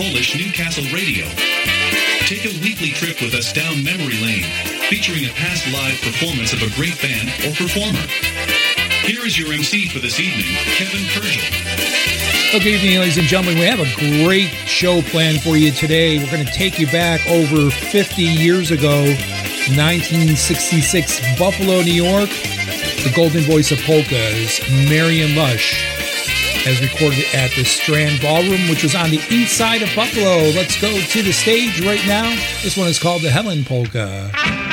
Polish Newcastle Radio. Take a weekly trip with us down memory lane, featuring a past live performance of a great band or performer. Here is your MC for this evening, Kevin Kurdziel. Well, good evening, ladies and gentlemen. We have a great show planned for you today. We're going to take you back over 50 years ago, 1966, Buffalo, New York. The golden voice of polka is Marion Lush, as recorded at the Strand Ballroom, which was on the east side of Buffalo. Let's go to the stage right now. This one is called the Helen Polka.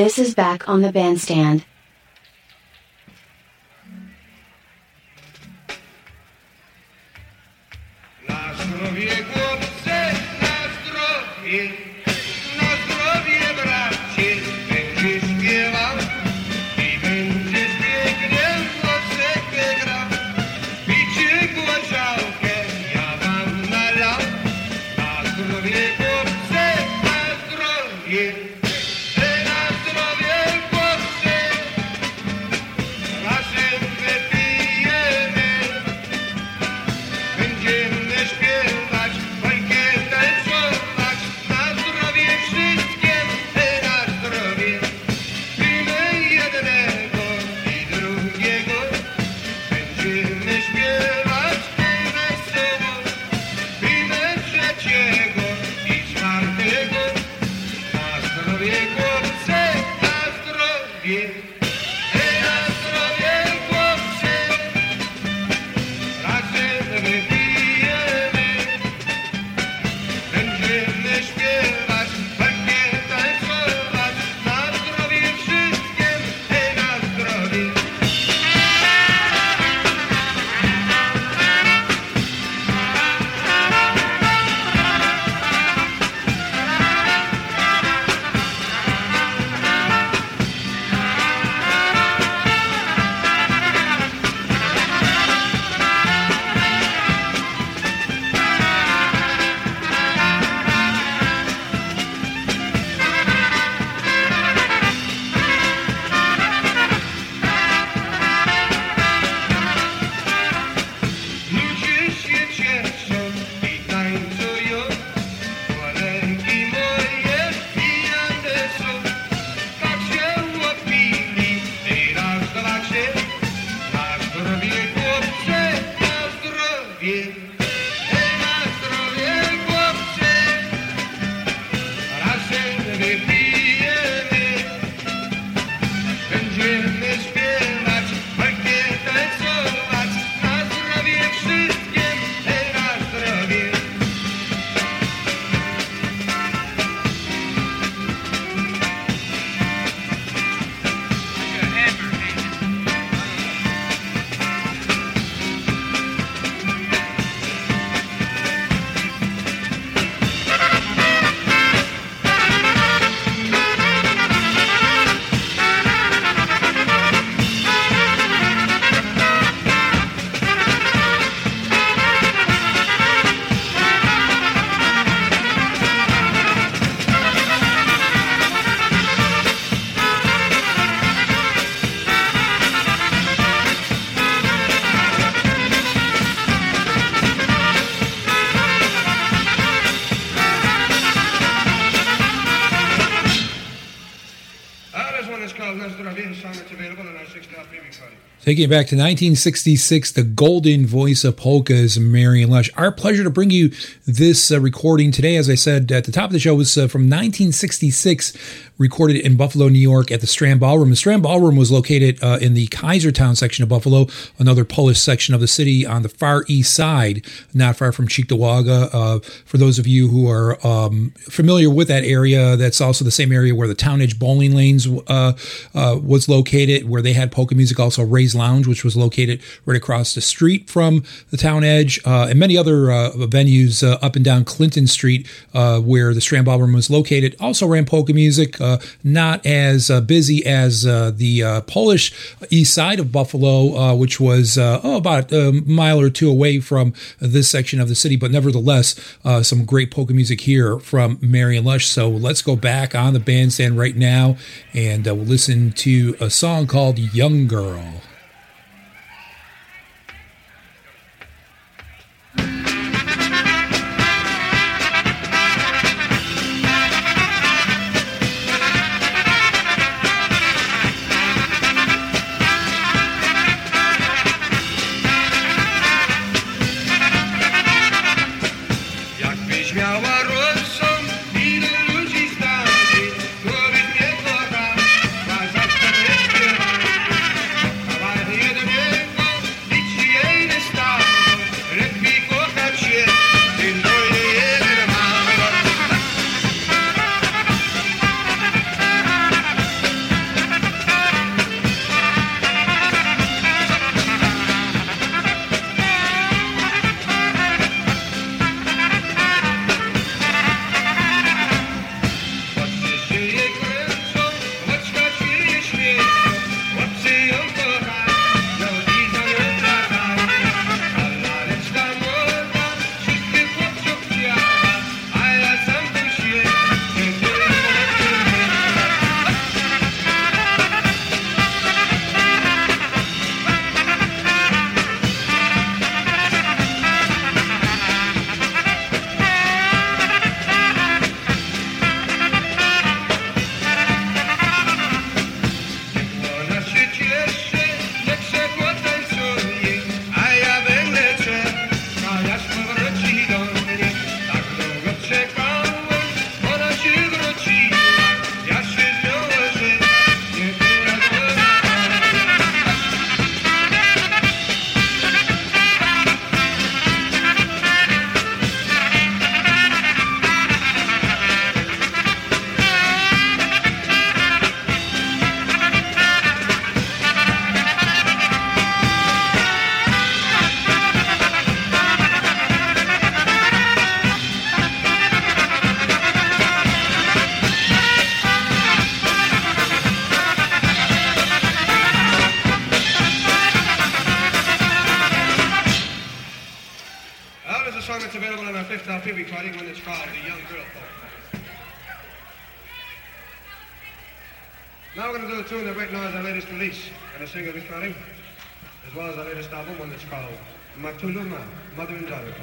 This is back on the bandstand. Taking it back to 1966, the golden voice of polkas, Marion Lush. Our pleasure to bring you this uh, recording today. As I said at the top of the show, was uh, from 1966, recorded in Buffalo, New York, at the Strand Ballroom. The Strand Ballroom was located uh, in the Kaisertown section of Buffalo, another Polish section of the city on the far east side, not far from Cheektowaga. Uh, for those of you who are um, familiar with that area, that's also the same area where the Town Edge Bowling Lanes uh, was located, where they had polka music. Also, Ray's Lounge, which was located right across the street from the Town Edge, uh, and many other uh, venues uh, up and down Clinton Street, uh, where the Strand Ballroom was located. Also ran polka music, uh, not as uh, busy as the Polish east side of Buffalo, which was oh, about a mile or two away from this section of the city, but nevertheless, some great polka music here from Marion Lush. So let's go back on the bandstand right now, and we'll listen to a song called "Young Girl." And a as well as our latest album, that's called Matuluma, Mother and Daughter.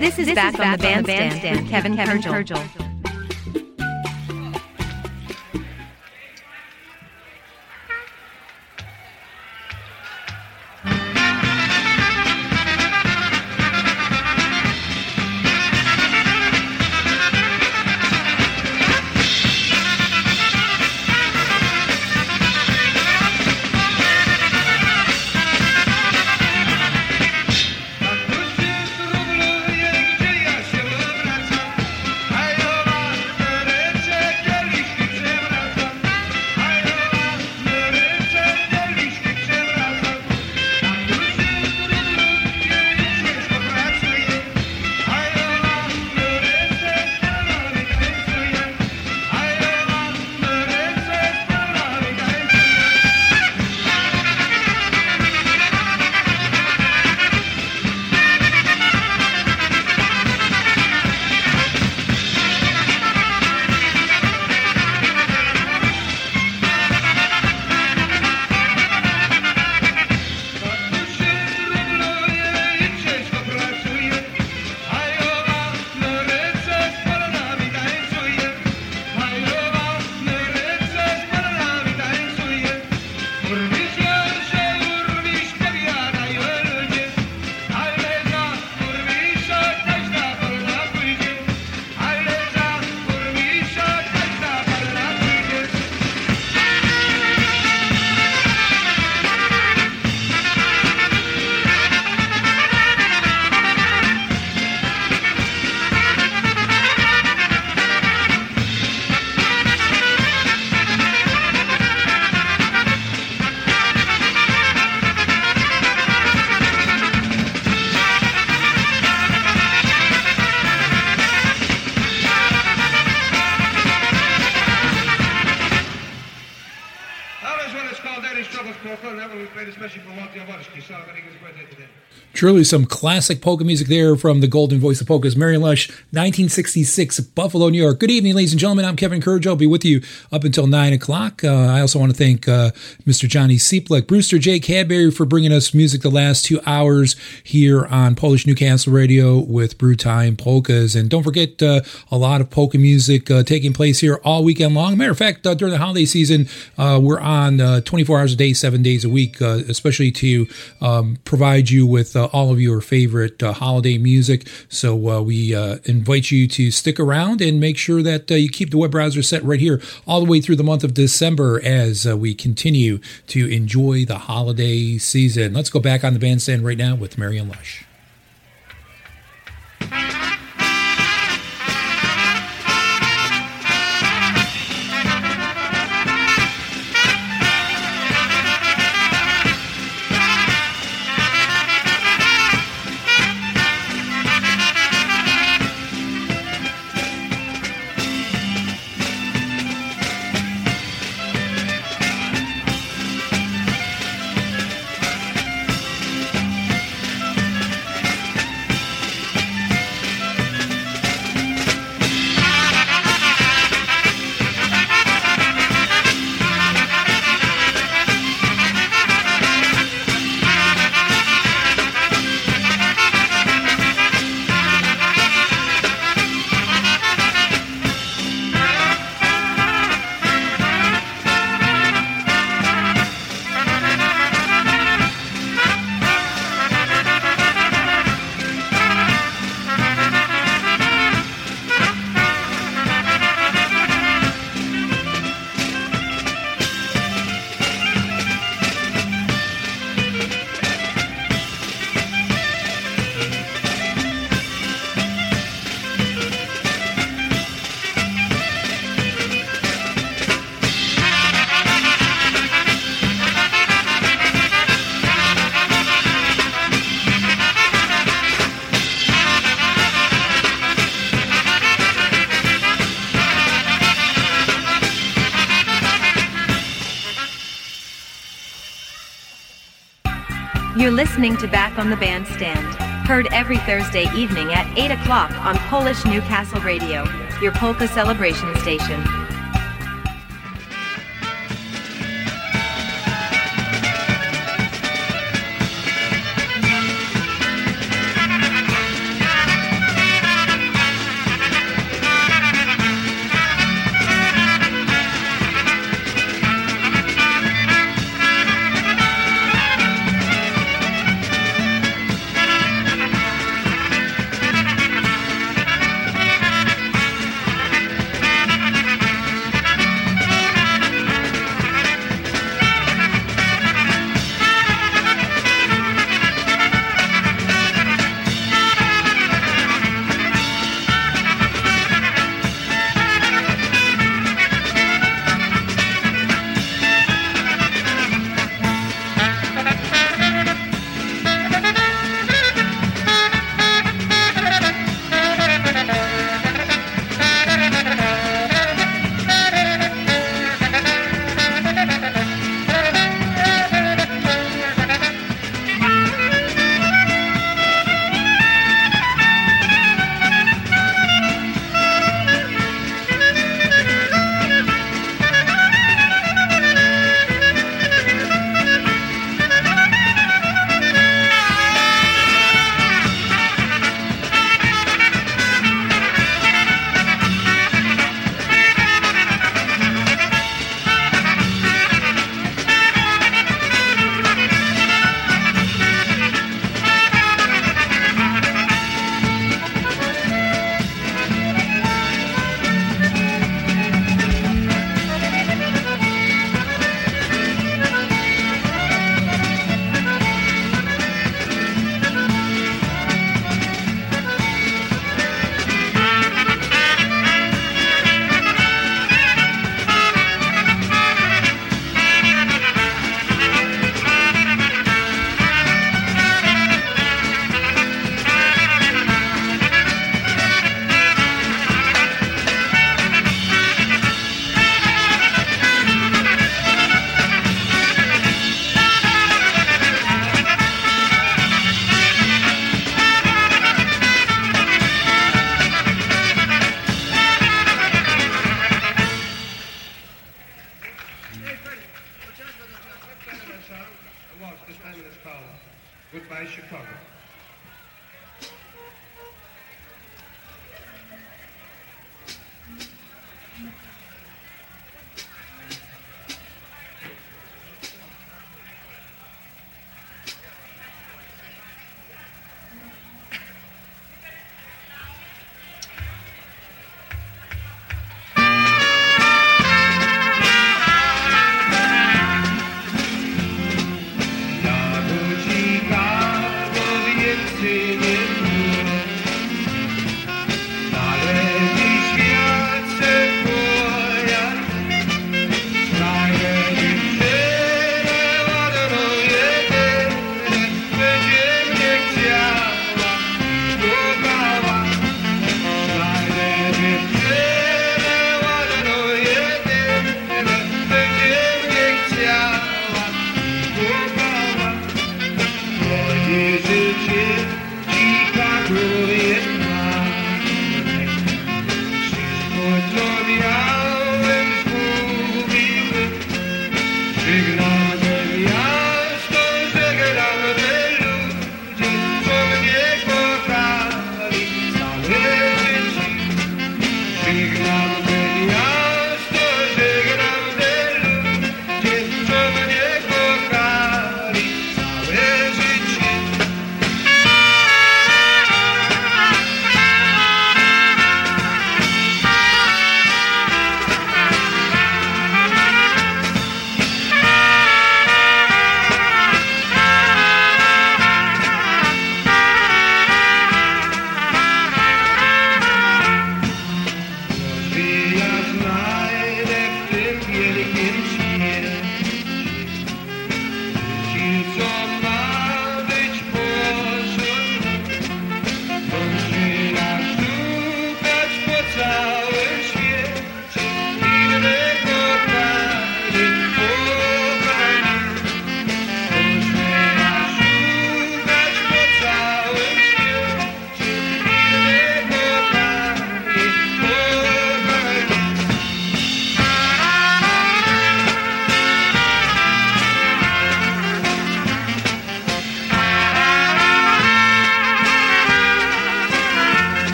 Memories. This is back, on the bandstand with Kevin Kurdziel. Truly some classic polka music there from the golden voice of polkas, Marion Lush, 1966, Buffalo, New York. Good evening, ladies and gentlemen. I'm Kevin Kurdziel. I'll be with you up until 9 o'clock. Uh, I also want to thank uh, Mr. Johnny Sieplick, Brewster J. Cadbury for bringing us music the last two hours here on Polish Newcastle Radio with Brew Time Polkas. And don't forget uh, a lot of polka music uh, taking place here all weekend long. Matter of fact, uh, during the holiday season, uh, we're on uh, 24 hours a day, seven days a week, especially to um, provide you with all of your favorite uh, holiday music. So uh, we uh, invite you to stick around and make sure that uh, you keep the web browser set right here all the way through the month of December as uh, we continue to enjoy the holiday season. Let's go back on the bandstand right now with Marion Lush. You're listening to Back on the Bandstand. Heard every Thursday evening at 8 o'clock on Polish Newcastle Radio, your polka celebration station.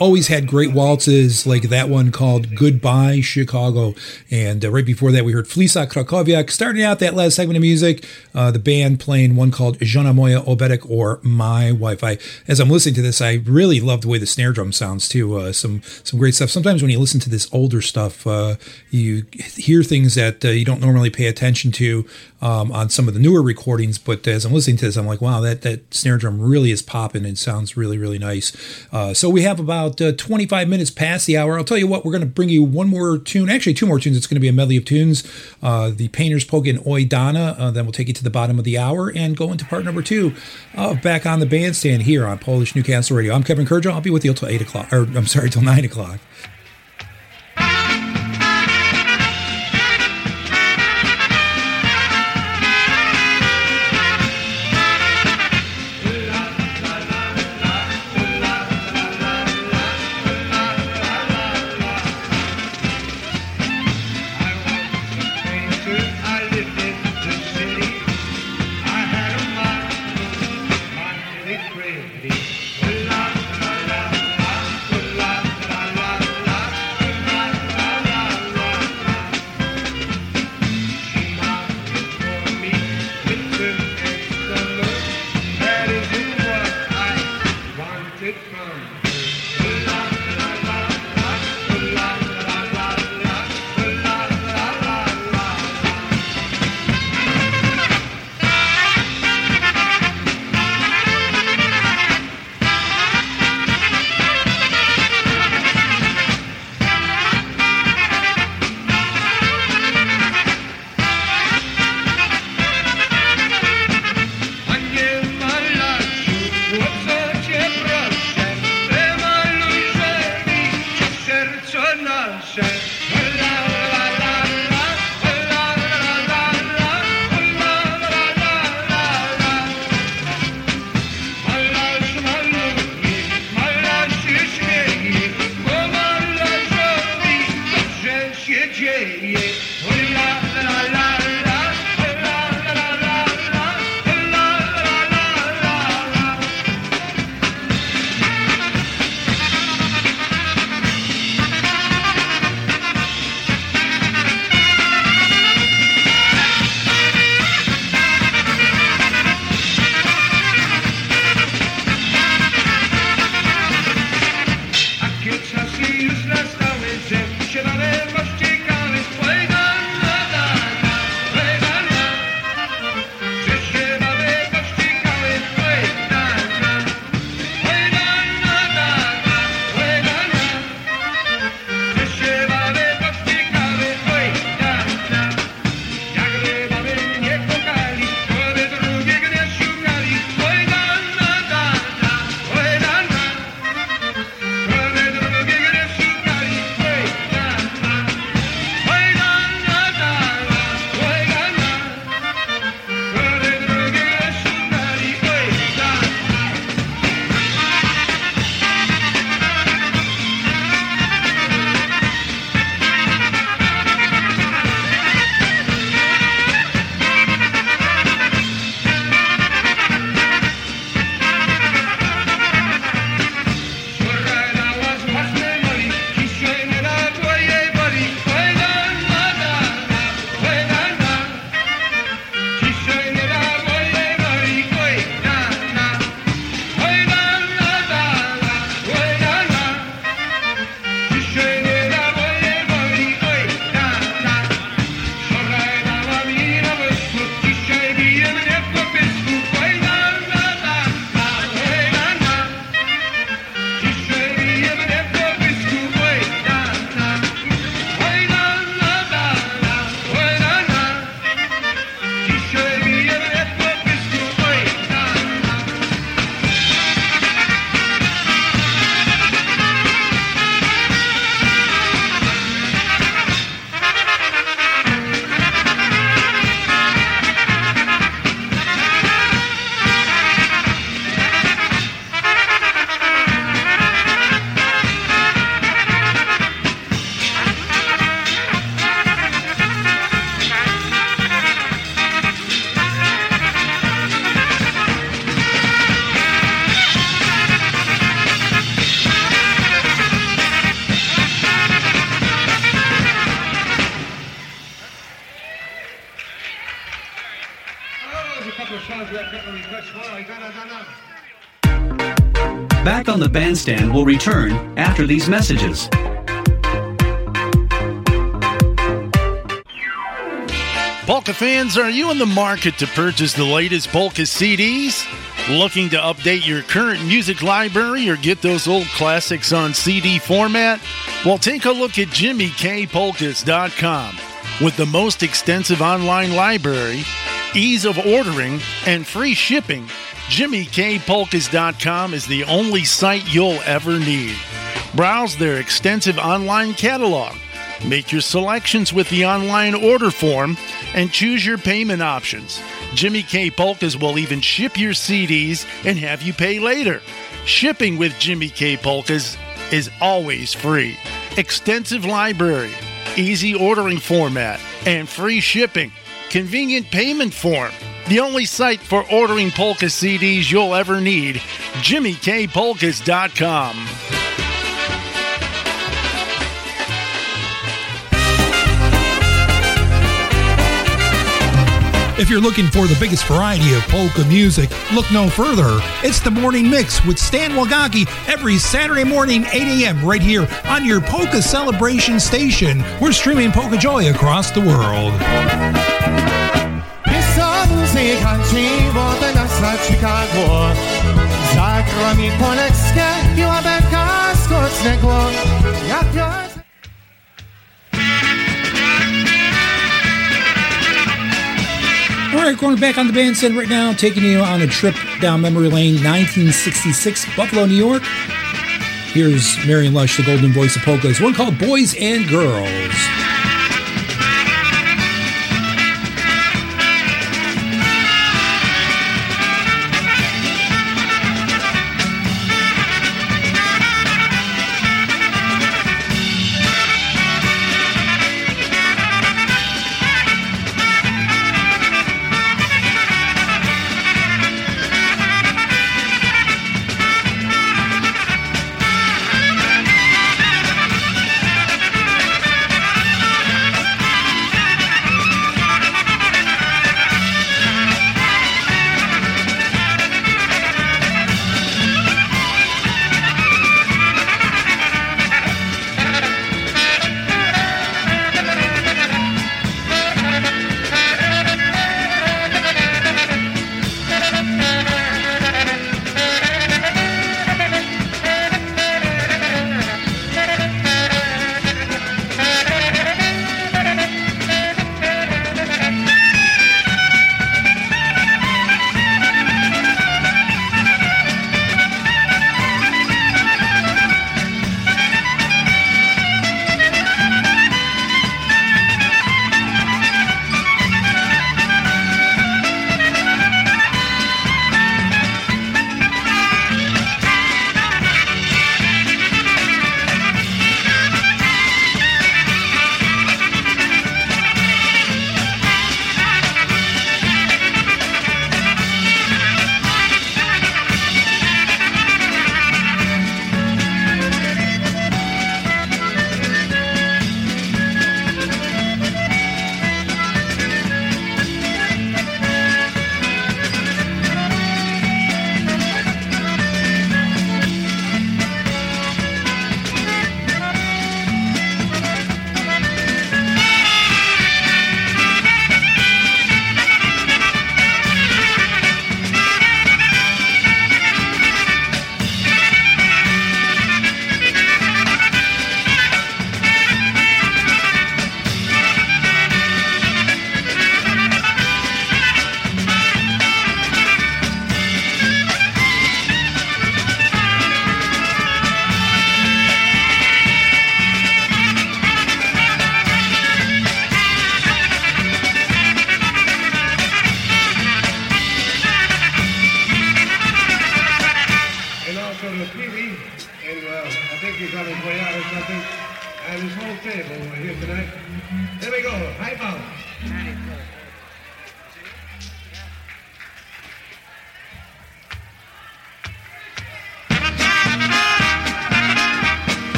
Always had great waltzes, like that one called "Goodbye Chicago," and uh, right before that we heard Flisa Krakowiak. Starting out that last segment of music, uh, the band playing one called "Żona Moya Obedek" or "My Wife." I, as I'm listening to this, I really love the way the snare drum sounds too. Uh, some some great stuff. Sometimes when you listen to this older stuff, uh, you hear things that uh, you don't normally pay attention to um, on some of the newer recordings. But as I'm listening to this, I'm like, wow, that that snare drum really is popping and sounds really really nice. Uh, so we have about uh, 25 minutes past the hour. I'll tell you what, we're going to bring you one more tune, actually two more tunes. It's going to be a medley of tunes. Uh, the Painters Polka and Oi Donna. Uh, then we'll take you to the bottom of the hour and go into part number two of Back on the Bandstand here on Polish Newcastle Radio. I'm Kevin Kurdziel. I'll be with you till 8 o'clock, or I'm sorry, till 9 o'clock. Back on the Bandstand will return after these messages. Polka fans, are you in the market to purchase the latest polka CDs? Looking to update your current music library or get those old classics on CD format? Well, take a look at JimmyKPolkas.com. With the most extensive online library, ease of ordering, and free shipping, JimmyKPolkas.com is the only site you'll ever need. Browse their extensive online catalog. Make your selections with the online order form and choose your payment options. Jimmy K Polkas will even ship your CDs and have you pay later. Shipping with Jimmy K Polkas is always free. Extensive library, easy ordering format, and free shipping. Convenient payment form. The only site for ordering polka CDs you'll ever need, JimmyKPolkas.com. If you're looking for the biggest variety of polka music, look no further. It's the Morning Mix with Stan Wagaki every Saturday morning, 8 a.m. right here on your Polka Celebration station. We're streaming Polka Joy across the world. Piszący Hanci, wodę Chicago polskie i skocznego Jak All right, going back on the bandstand right now, taking you on a trip down memory lane, 1966, Buffalo, New York. Here's Marion Lush, the golden voice of polkas, one called Boys and Girls.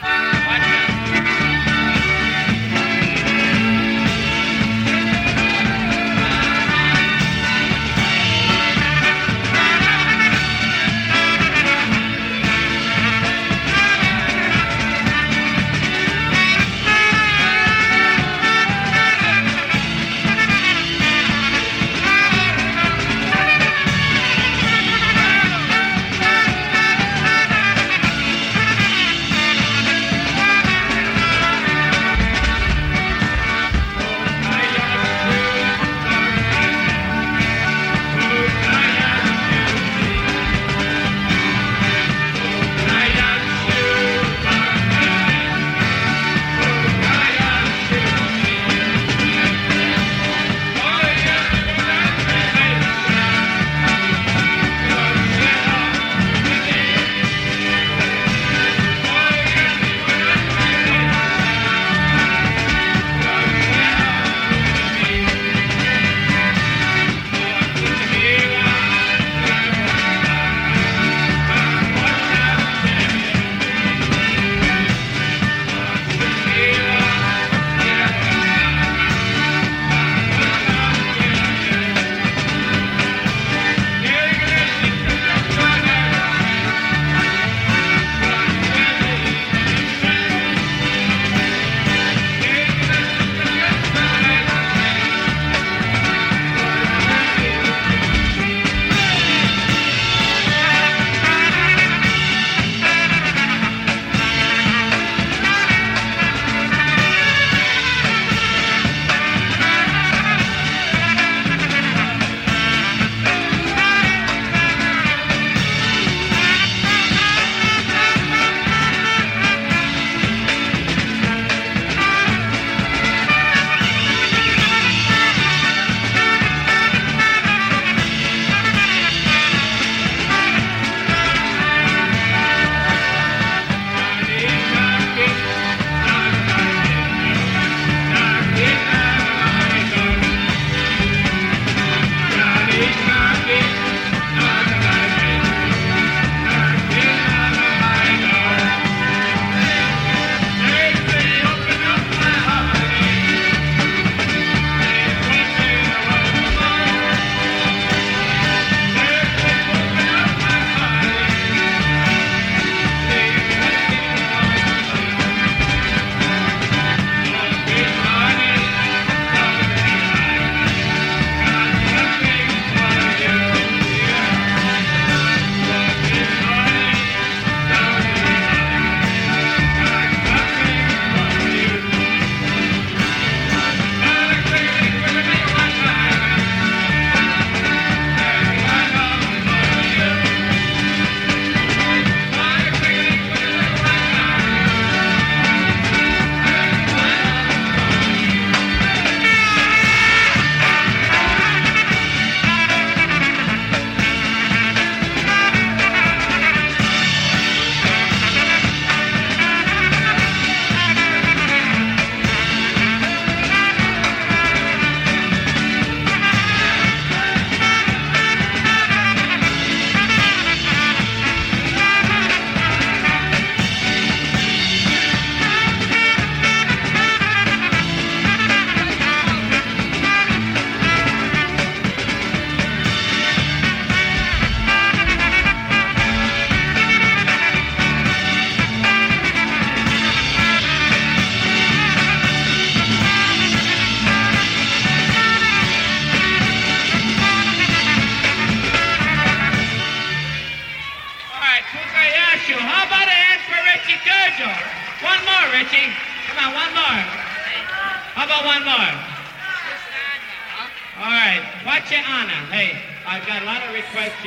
Watch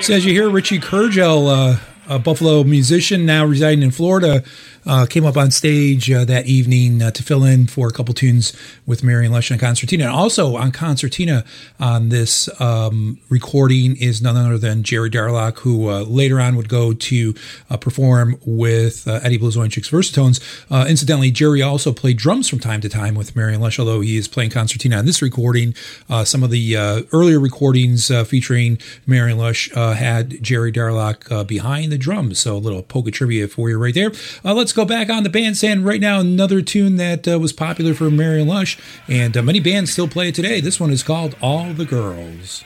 So as you hear, Richie Curgel, uh, a Buffalo musician now residing in Florida, uh, came up on stage uh, that evening uh, to fill in for a couple tunes with Marion Lush on concertina. And also on concertina on this um, recording is none other than Jerry Darlak, who uh, later on would go to uh, perform with Eddie Blues Chicks Versatones. Incidentally, Jerry also played drums from time to time with Marion Lush, although he is playing concertina on this recording. Some of the earlier recordings featuring Marion Lush had Jerry Darlak behind the drums. So a little polka trivia for you right there. Uh, let's go back on the bandstand right now. Another tune that uh, was popular for Marion Lush, and uh, many bands still play it today. This one is called All the Girls.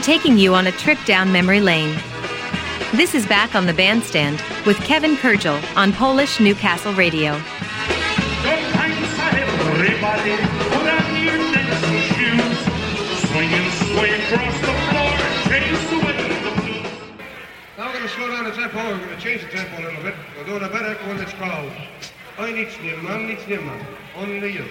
We're taking you on a trip down memory lane. This is Back on the Bandstand with Kevin Kurdziel on Polish Newcastle Radio. Now we're going to slow down the tempo. We're going to change the tempo a little bit. We're doing a better when it's called. I mam, nic nie mam. Only you.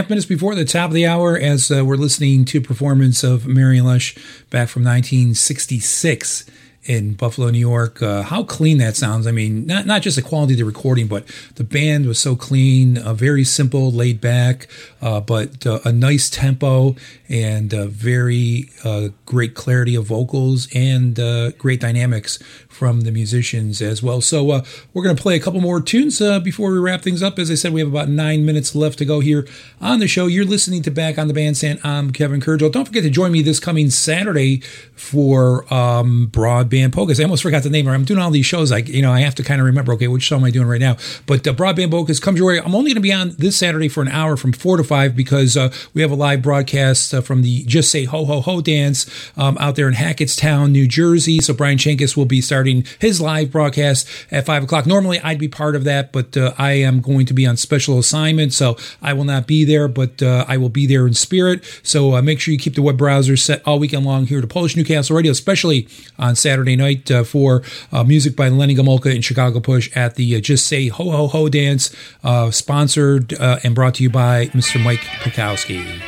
Half minutes before the top of the hour, as uh, we're listening to a performance of Marion Lush back from 1966 in Buffalo, New York. Uh, how clean that sounds! I mean, not not just the quality of the recording, but the band was so clean, uh, very simple, laid back, uh, but uh, a nice tempo and uh, very uh, great clarity of vocals and great dynamics from the musicians as well. So we're going to play a couple more tunes before we wrap things up. As I said, we have about nine minutes left to go here on the show. You're listening to Back on the Bandstand. I'm Kevin Kurdziel. Don't forget to join me this coming Saturday for um, Broadband Polkas. I almost forgot the name. I'm doing all these shows. Like you know, I have to kind of remember. Okay, which show am I doing right now? But uh, Broadband Polkas comes your way. I'm only going to be on this Saturday for an hour from four to five because uh, we have a live broadcast uh, from the Just Say Ho Ho Ho dance um, out there in Hackettstown, New Jersey. So Brian Chankis will be starting his live broadcast at five o'clock. Normally, I'd be part of that, but uh, I am going to be on special assignment, so I will not be there. But uh, I will be there in spirit. So make sure you keep the web browser set all weekend long here to Polish Newcastle Radio, especially on Saturday night uh, for uh, music by Lenny Gomulka and Chicago Push at the uh, Just Say Ho Ho Ho dance, sponsored and brought to you by Mr. Mike Pukowski.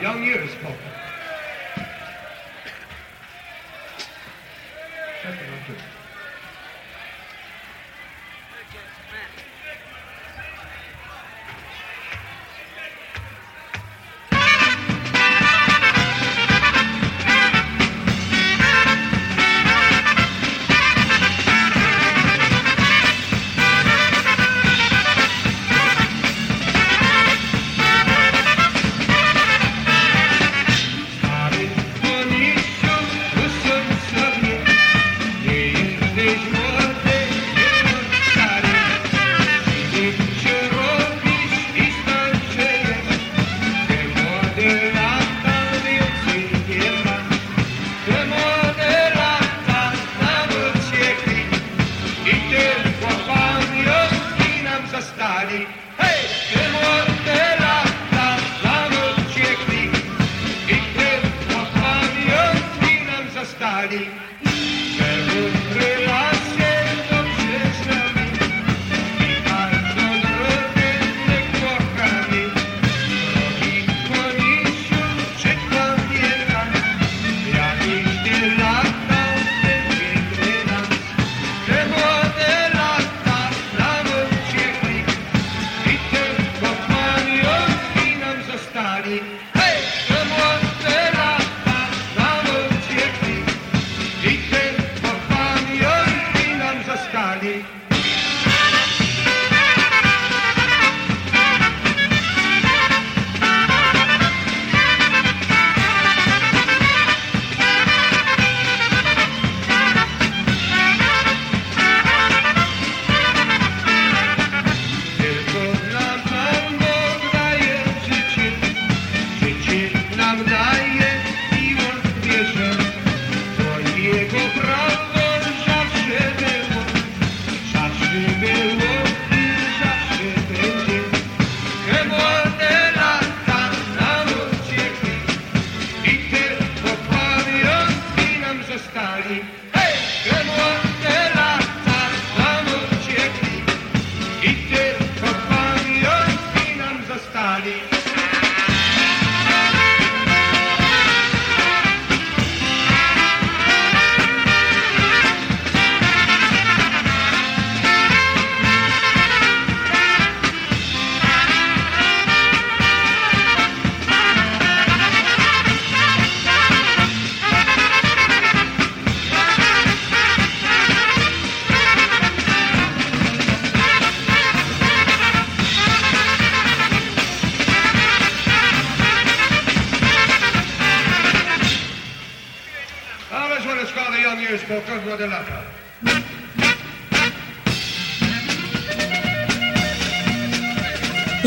Young Years.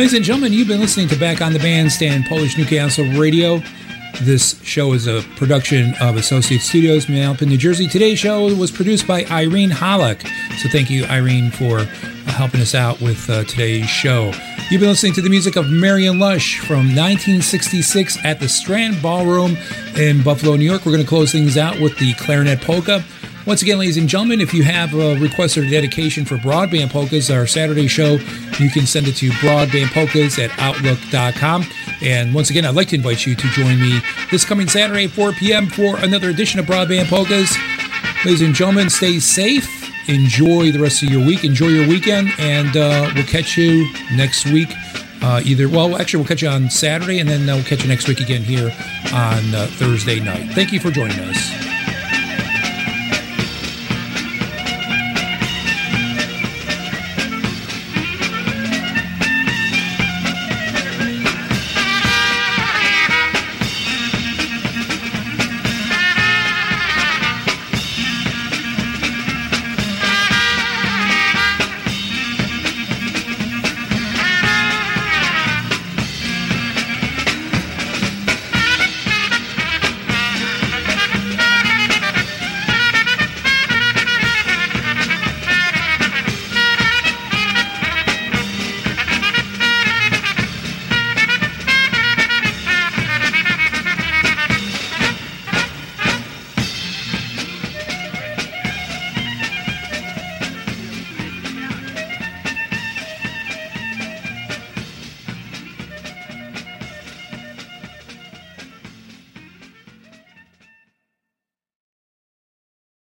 Ladies and gentlemen, you've been listening to Back on the Bandstand Polish Newcastle Radio. This show is a production of Associate Studios, Manalapan, New Jersey. Today's show was produced by Irene Hollick. So thank you, Irene, for helping us out with uh, today's show. You've been listening to the music of Marion Lush from 1966 at the Strand Ballroom in Buffalo, New York. We're going to close things out with the clarinet polka. Once again, ladies and gentlemen, if you have a request or a dedication for Broadband Polkas, our Saturday show, you can send it to broadbandpolkas at outlook.com. And once again, I'd like to invite you to join me this coming Saturday, at 4 p.m., for another edition of Broadband Polkas. Ladies and gentlemen, stay safe. Enjoy the rest of your week. Enjoy your weekend. And uh, we'll catch you next week. Uh, either, well, actually, we'll catch you on Saturday, and then uh, we'll catch you next week again here on uh, Thursday night. Thank you for joining us.